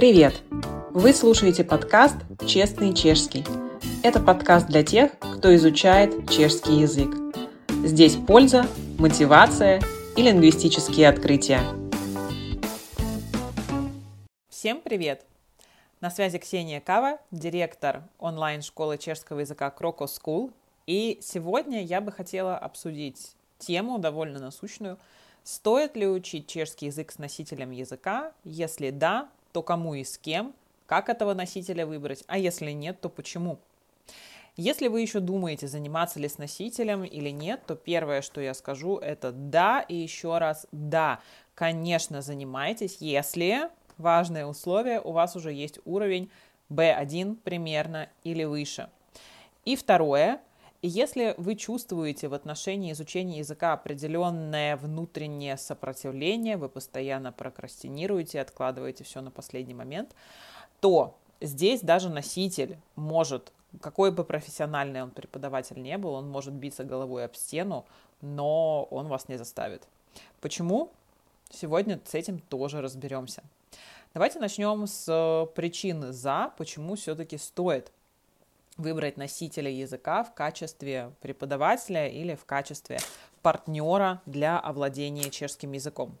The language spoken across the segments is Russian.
Привет! Вы слушаете подкаст «Честный чешский». Это подкаст для тех, кто изучает чешский язык. Здесь польза, мотивация и лингвистические открытия. Всем привет! На связи Ксения Кава, директор онлайн-школы чешского языка Кроко School. И сегодня я бы хотела обсудить тему довольно насущную. Стоит ли учить чешский язык с носителем языка? Если да, то кому и с кем? Как этого носителя выбрать? А если нет, то почему? Если вы еще думаете, заниматься ли с носителем или нет, то первое, что я скажу, это да и еще раз да. Конечно, занимайтесь, если, важное условие, у вас уже есть уровень B1 примерно или выше. И второе, если вы чувствуете в отношении изучения языка определенное внутреннее сопротивление, вы постоянно прокрастинируете, откладываете все на последний момент, то здесь даже носитель может, какой бы профессиональный он преподаватель не был, он может биться головой об стену, но он вас не заставит. Почему? Сегодня с этим тоже разберемся. Давайте начнем с причины за, почему все-таки стоит выбрать носителя языка в качестве преподавателя или в качестве партнера для овладения чешским языком.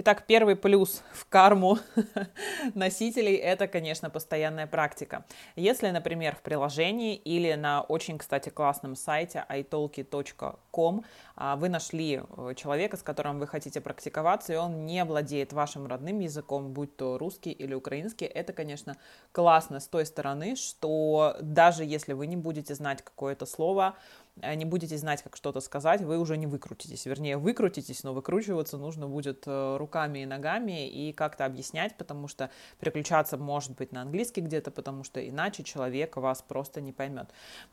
Итак, первый плюс в карму носителей – это, конечно, постоянная практика. Если, например, в приложении или на очень, кстати, классном сайте italki.com а, вы нашли э, человека, с которым вы хотите практиковаться, и он не владеет вашим родным языком, будь то русский или украинский, это, конечно, классно с той стороны, что даже если вы не будете знать какое-то слово, не будете знать, как что-то сказать, вы уже не выкрутитесь. Вернее, выкрутитесь, но выкручиваться нужно будет э, руками и ногами и как-то объяснять, потому что переключаться может быть на английский где-то, потому что иначе человек вас просто не поймет.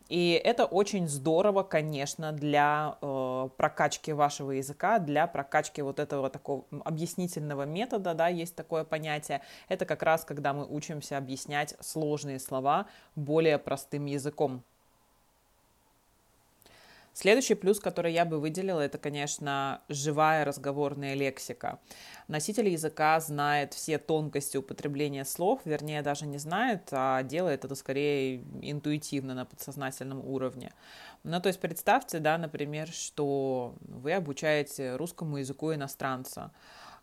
И это очень здорово, конечно, для э, прокачки вашего языка, для прокачки вот этого такого объяснительного метода, да, есть такое понятие. Это как раз, когда мы учимся объяснять сложные слова более простым языком. Следующий плюс, который я бы выделила, это, конечно, живая разговорная лексика. Носитель языка знает все тонкости употребления слов, вернее, даже не знает, а делает это скорее интуитивно на подсознательном уровне. Ну, то есть представьте, да, например, что вы обучаете русскому языку иностранца,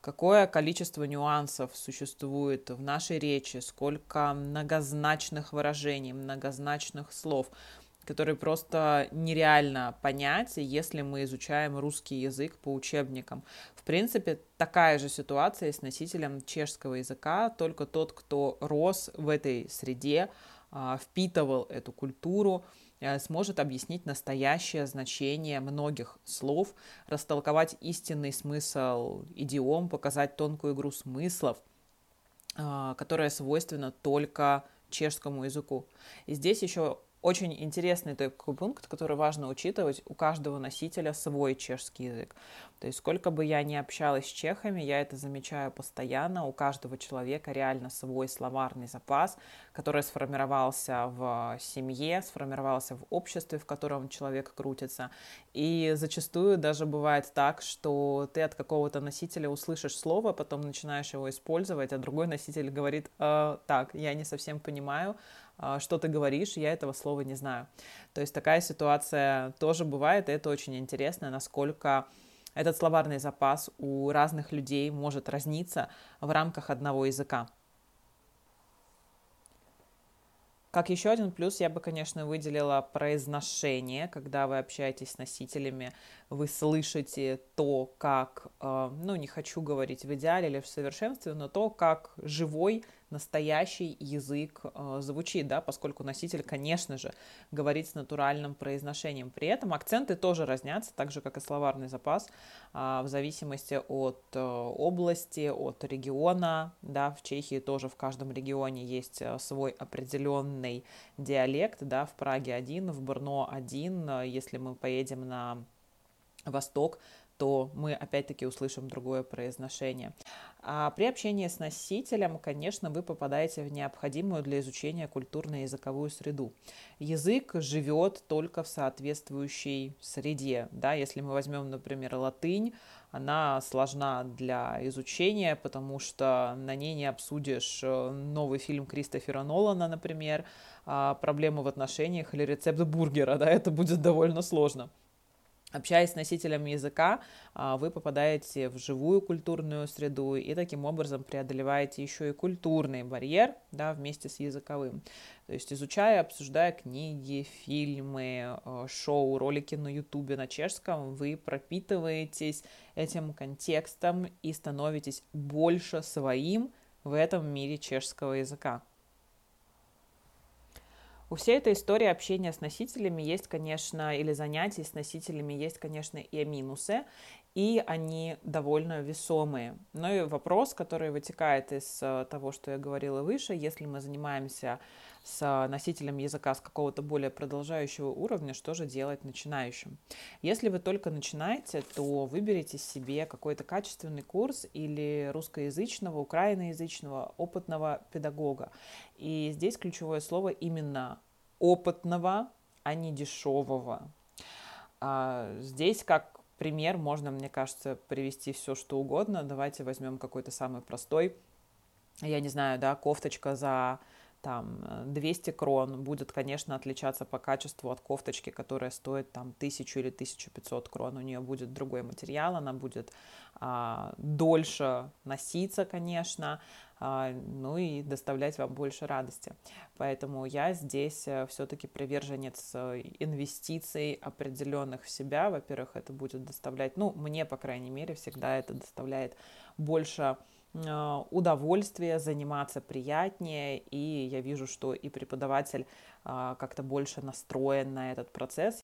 какое количество нюансов существует в нашей речи, сколько многозначных выражений, многозначных слов – который просто нереально понять, если мы изучаем русский язык по учебникам. В принципе, такая же ситуация с носителем чешского языка, только тот, кто рос в этой среде, а, впитывал эту культуру, э, сможет объяснить настоящее значение многих слов, растолковать истинный смысл идиом, показать тонкую игру смыслов, а, которая свойственна только чешскому языку. И здесь еще очень интересный такой пункт, который важно учитывать. У каждого носителя свой чешский язык. То есть сколько бы я ни общалась с чехами, я это замечаю постоянно. У каждого человека реально свой словарный запас, который сформировался в семье, сформировался в обществе, в котором человек крутится. И зачастую даже бывает так, что ты от какого-то носителя услышишь слово, потом начинаешь его использовать, а другой носитель говорит, э, так, я не совсем понимаю, что ты говоришь, я этого слова не знаю. То есть такая ситуация тоже бывает, и это очень интересно, насколько этот словарный запас у разных людей может разниться в рамках одного языка. Как еще один плюс я бы, конечно, выделила произношение. Когда вы общаетесь с носителями, вы слышите то, как, э, ну, не хочу говорить в идеале или в совершенстве, но то, как живой настоящий язык э, звучит, да, поскольку носитель, конечно же, говорит с натуральным произношением. При этом акценты тоже разнятся, так же, как и словарный запас, э, в зависимости от э, области, от региона, да, в Чехии тоже в каждом регионе есть э, свой определенный диалект, да, в Праге один, в Брно один, э, если мы поедем на восток, то мы опять-таки услышим другое произношение. А при общении с носителем, конечно, вы попадаете в необходимую для изучения культурно-языковую среду. Язык живет только в соответствующей среде. Да? Если мы возьмем, например, латынь, она сложна для изучения, потому что на ней не обсудишь э, новый фильм Кристофера Нолана, например, а, проблемы в отношениях или рецепт бургера, да, это будет довольно сложно. Общаясь с носителем языка, а, вы попадаете в живую культурную среду и таким образом преодолеваете еще и культурный барьер да, вместе с языковым. То есть изучая, обсуждая книги, фильмы, а, шоу, ролики на ютубе на чешском, вы пропитываетесь этим контекстом и становитесь больше своим в этом мире чешского языка. У всей этой истории общения с носителями есть, конечно, или занятий с носителями есть, конечно, и минусы, и они довольно весомые. Но и вопрос, который вытекает из э, того, что я говорила выше, если мы занимаемся с носителем языка с какого-то более продолжающего уровня, что же делать начинающим. Если вы только начинаете, то выберите себе какой-то качественный курс или русскоязычного, украиноязычного, опытного педагога. И здесь ключевое слово именно опытного, а не дешевого. А здесь как пример можно, мне кажется, привести все, что угодно. Давайте возьмем какой-то самый простой. Я не знаю, да, кофточка за там 200 э, крон будет, конечно, отличаться по качеству от кофточки, которая стоит там 1000 или 1500 крон. У нее будет другой материал, она будет а, дольше носиться, конечно, ну и доставлять вам больше радости. Поэтому я здесь э, все-таки приверженец э, инвестиций определенных в себя. Во-первых, это будет доставлять, ну, мне, по крайней мере, всегда это доставляет больше Э, удовольствие, заниматься приятнее, и я вижу, что и преподаватель как-то больше настроен на этот процесс.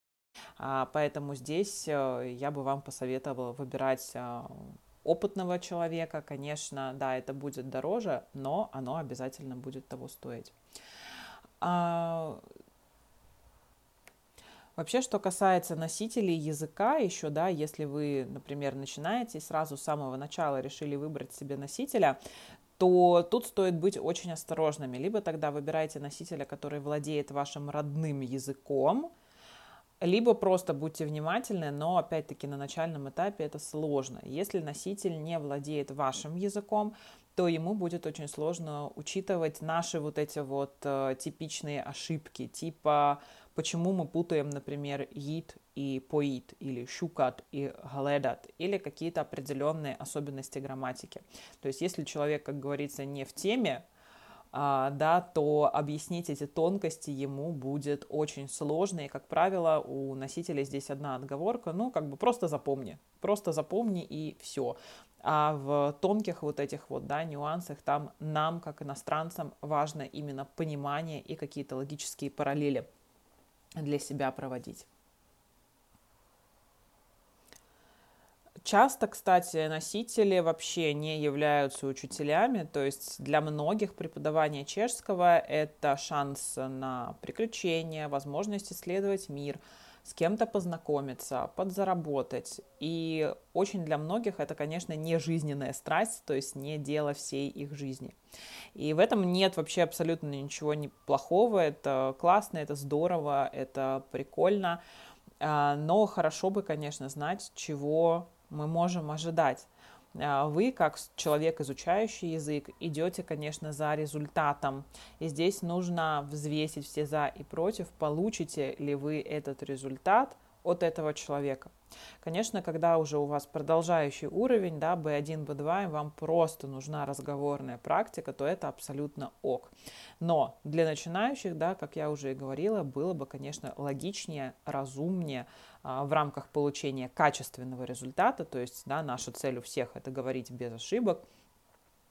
А, поэтому здесь я бы вам посоветовала выбирать опытного человека. Конечно, да, это будет дороже, но оно обязательно будет того стоить. А, Вообще, что касается носителей языка еще, да, если вы, например, начинаете и сразу с самого начала решили выбрать себе носителя, то тут стоит быть очень осторожными. Либо тогда выбирайте носителя, который владеет вашим родным языком, либо просто будьте внимательны, но опять-таки на начальном этапе это сложно. Если носитель не владеет вашим языком, то ему будет очень сложно учитывать наши вот эти вот э, типичные ошибки, типа почему мы путаем, например, ид и поид, или щукат и галедат, или какие-то определенные особенности грамматики. То есть если человек, как говорится, не в теме, да, то объяснить эти тонкости ему будет очень сложно. И, как правило, у носителя здесь одна отговорка, ну, как бы просто запомни, просто запомни и все. А в тонких вот этих вот, да, нюансах там нам, как иностранцам, важно именно понимание и какие-то логические параллели для себя проводить. Часто, кстати, носители вообще не являются учителями, то есть для многих преподавание чешского – это шанс на приключения, возможность исследовать мир – с кем-то познакомиться, подзаработать. И очень для многих это, конечно, не жизненная страсть, то есть не дело всей их жизни. И в этом нет вообще абсолютно ничего плохого, это классно, это здорово, это прикольно, а, но хорошо бы, конечно, знать, чего мы можем ожидать. А, вы, как человек, изучающий язык, идете, конечно, за результатом. И здесь нужно взвесить все за и против, получите ли вы этот результат от этого человека. Конечно, когда уже у вас продолжающий уровень, да, B1, B2, и вам просто нужна разговорная практика, то это абсолютно ок. Но для начинающих, да, как я уже и говорила, было бы, конечно, логичнее, разумнее а, в рамках получения качественного результата, то есть да, наша цель у всех это говорить без ошибок,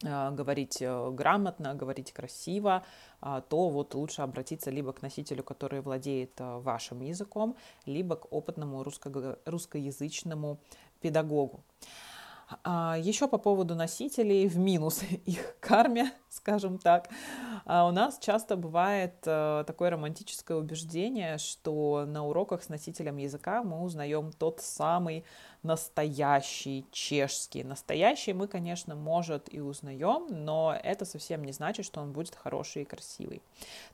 говорить э, грамотно, говорить красиво, а, то вот лучше обратиться либо к носителю, который владеет э, вашим языком, либо к опытному русско- русскоязычному педагогу. А, Еще по поводу носителей, в минус их карме, скажем так, а, у нас часто бывает э, такое романтическое убеждение, что на уроках с носителем языка мы узнаем тот самый настоящий чешский. Настоящий мы, конечно, может и узнаем, но это совсем не значит, что он будет хороший и красивый.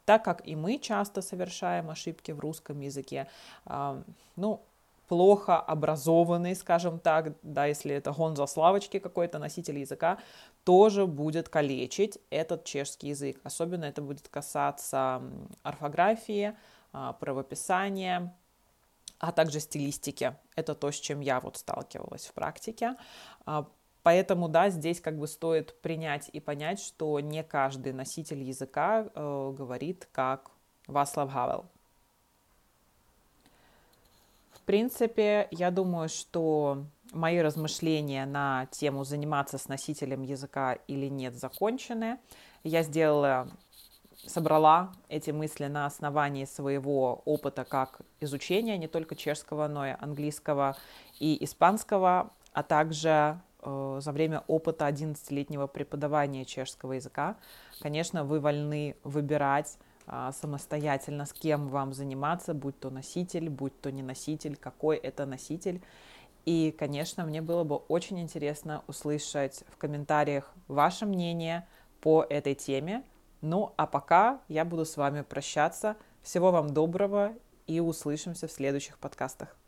Так как и мы часто совершаем ошибки в русском языке, ну, плохо образованный, скажем так, да, если это гонза славочки какой-то, носитель языка, тоже будет калечить этот чешский язык. Особенно это будет касаться орфографии, а, правописания, а также стилистики. Это то, с чем я вот сталкивалась в практике. А, поэтому, да, здесь как бы стоит принять и понять, что не каждый носитель языка э, говорит как Васлав Хавел принципе, я думаю, что мои размышления на тему заниматься с носителем языка или нет закончены. Я сделала, собрала эти мысли на основании своего опыта как изучения не только чешского, но и английского и испанского, а также э, за время опыта 11-летнего преподавания чешского языка. Конечно, вы вольны выбирать самостоятельно, с кем вам заниматься, будь то носитель, будь то не носитель, какой это носитель. И, конечно, мне было бы очень интересно услышать в комментариях ваше мнение по этой теме. Ну, а пока я буду с вами прощаться. Всего вам доброго и услышимся в следующих подкастах.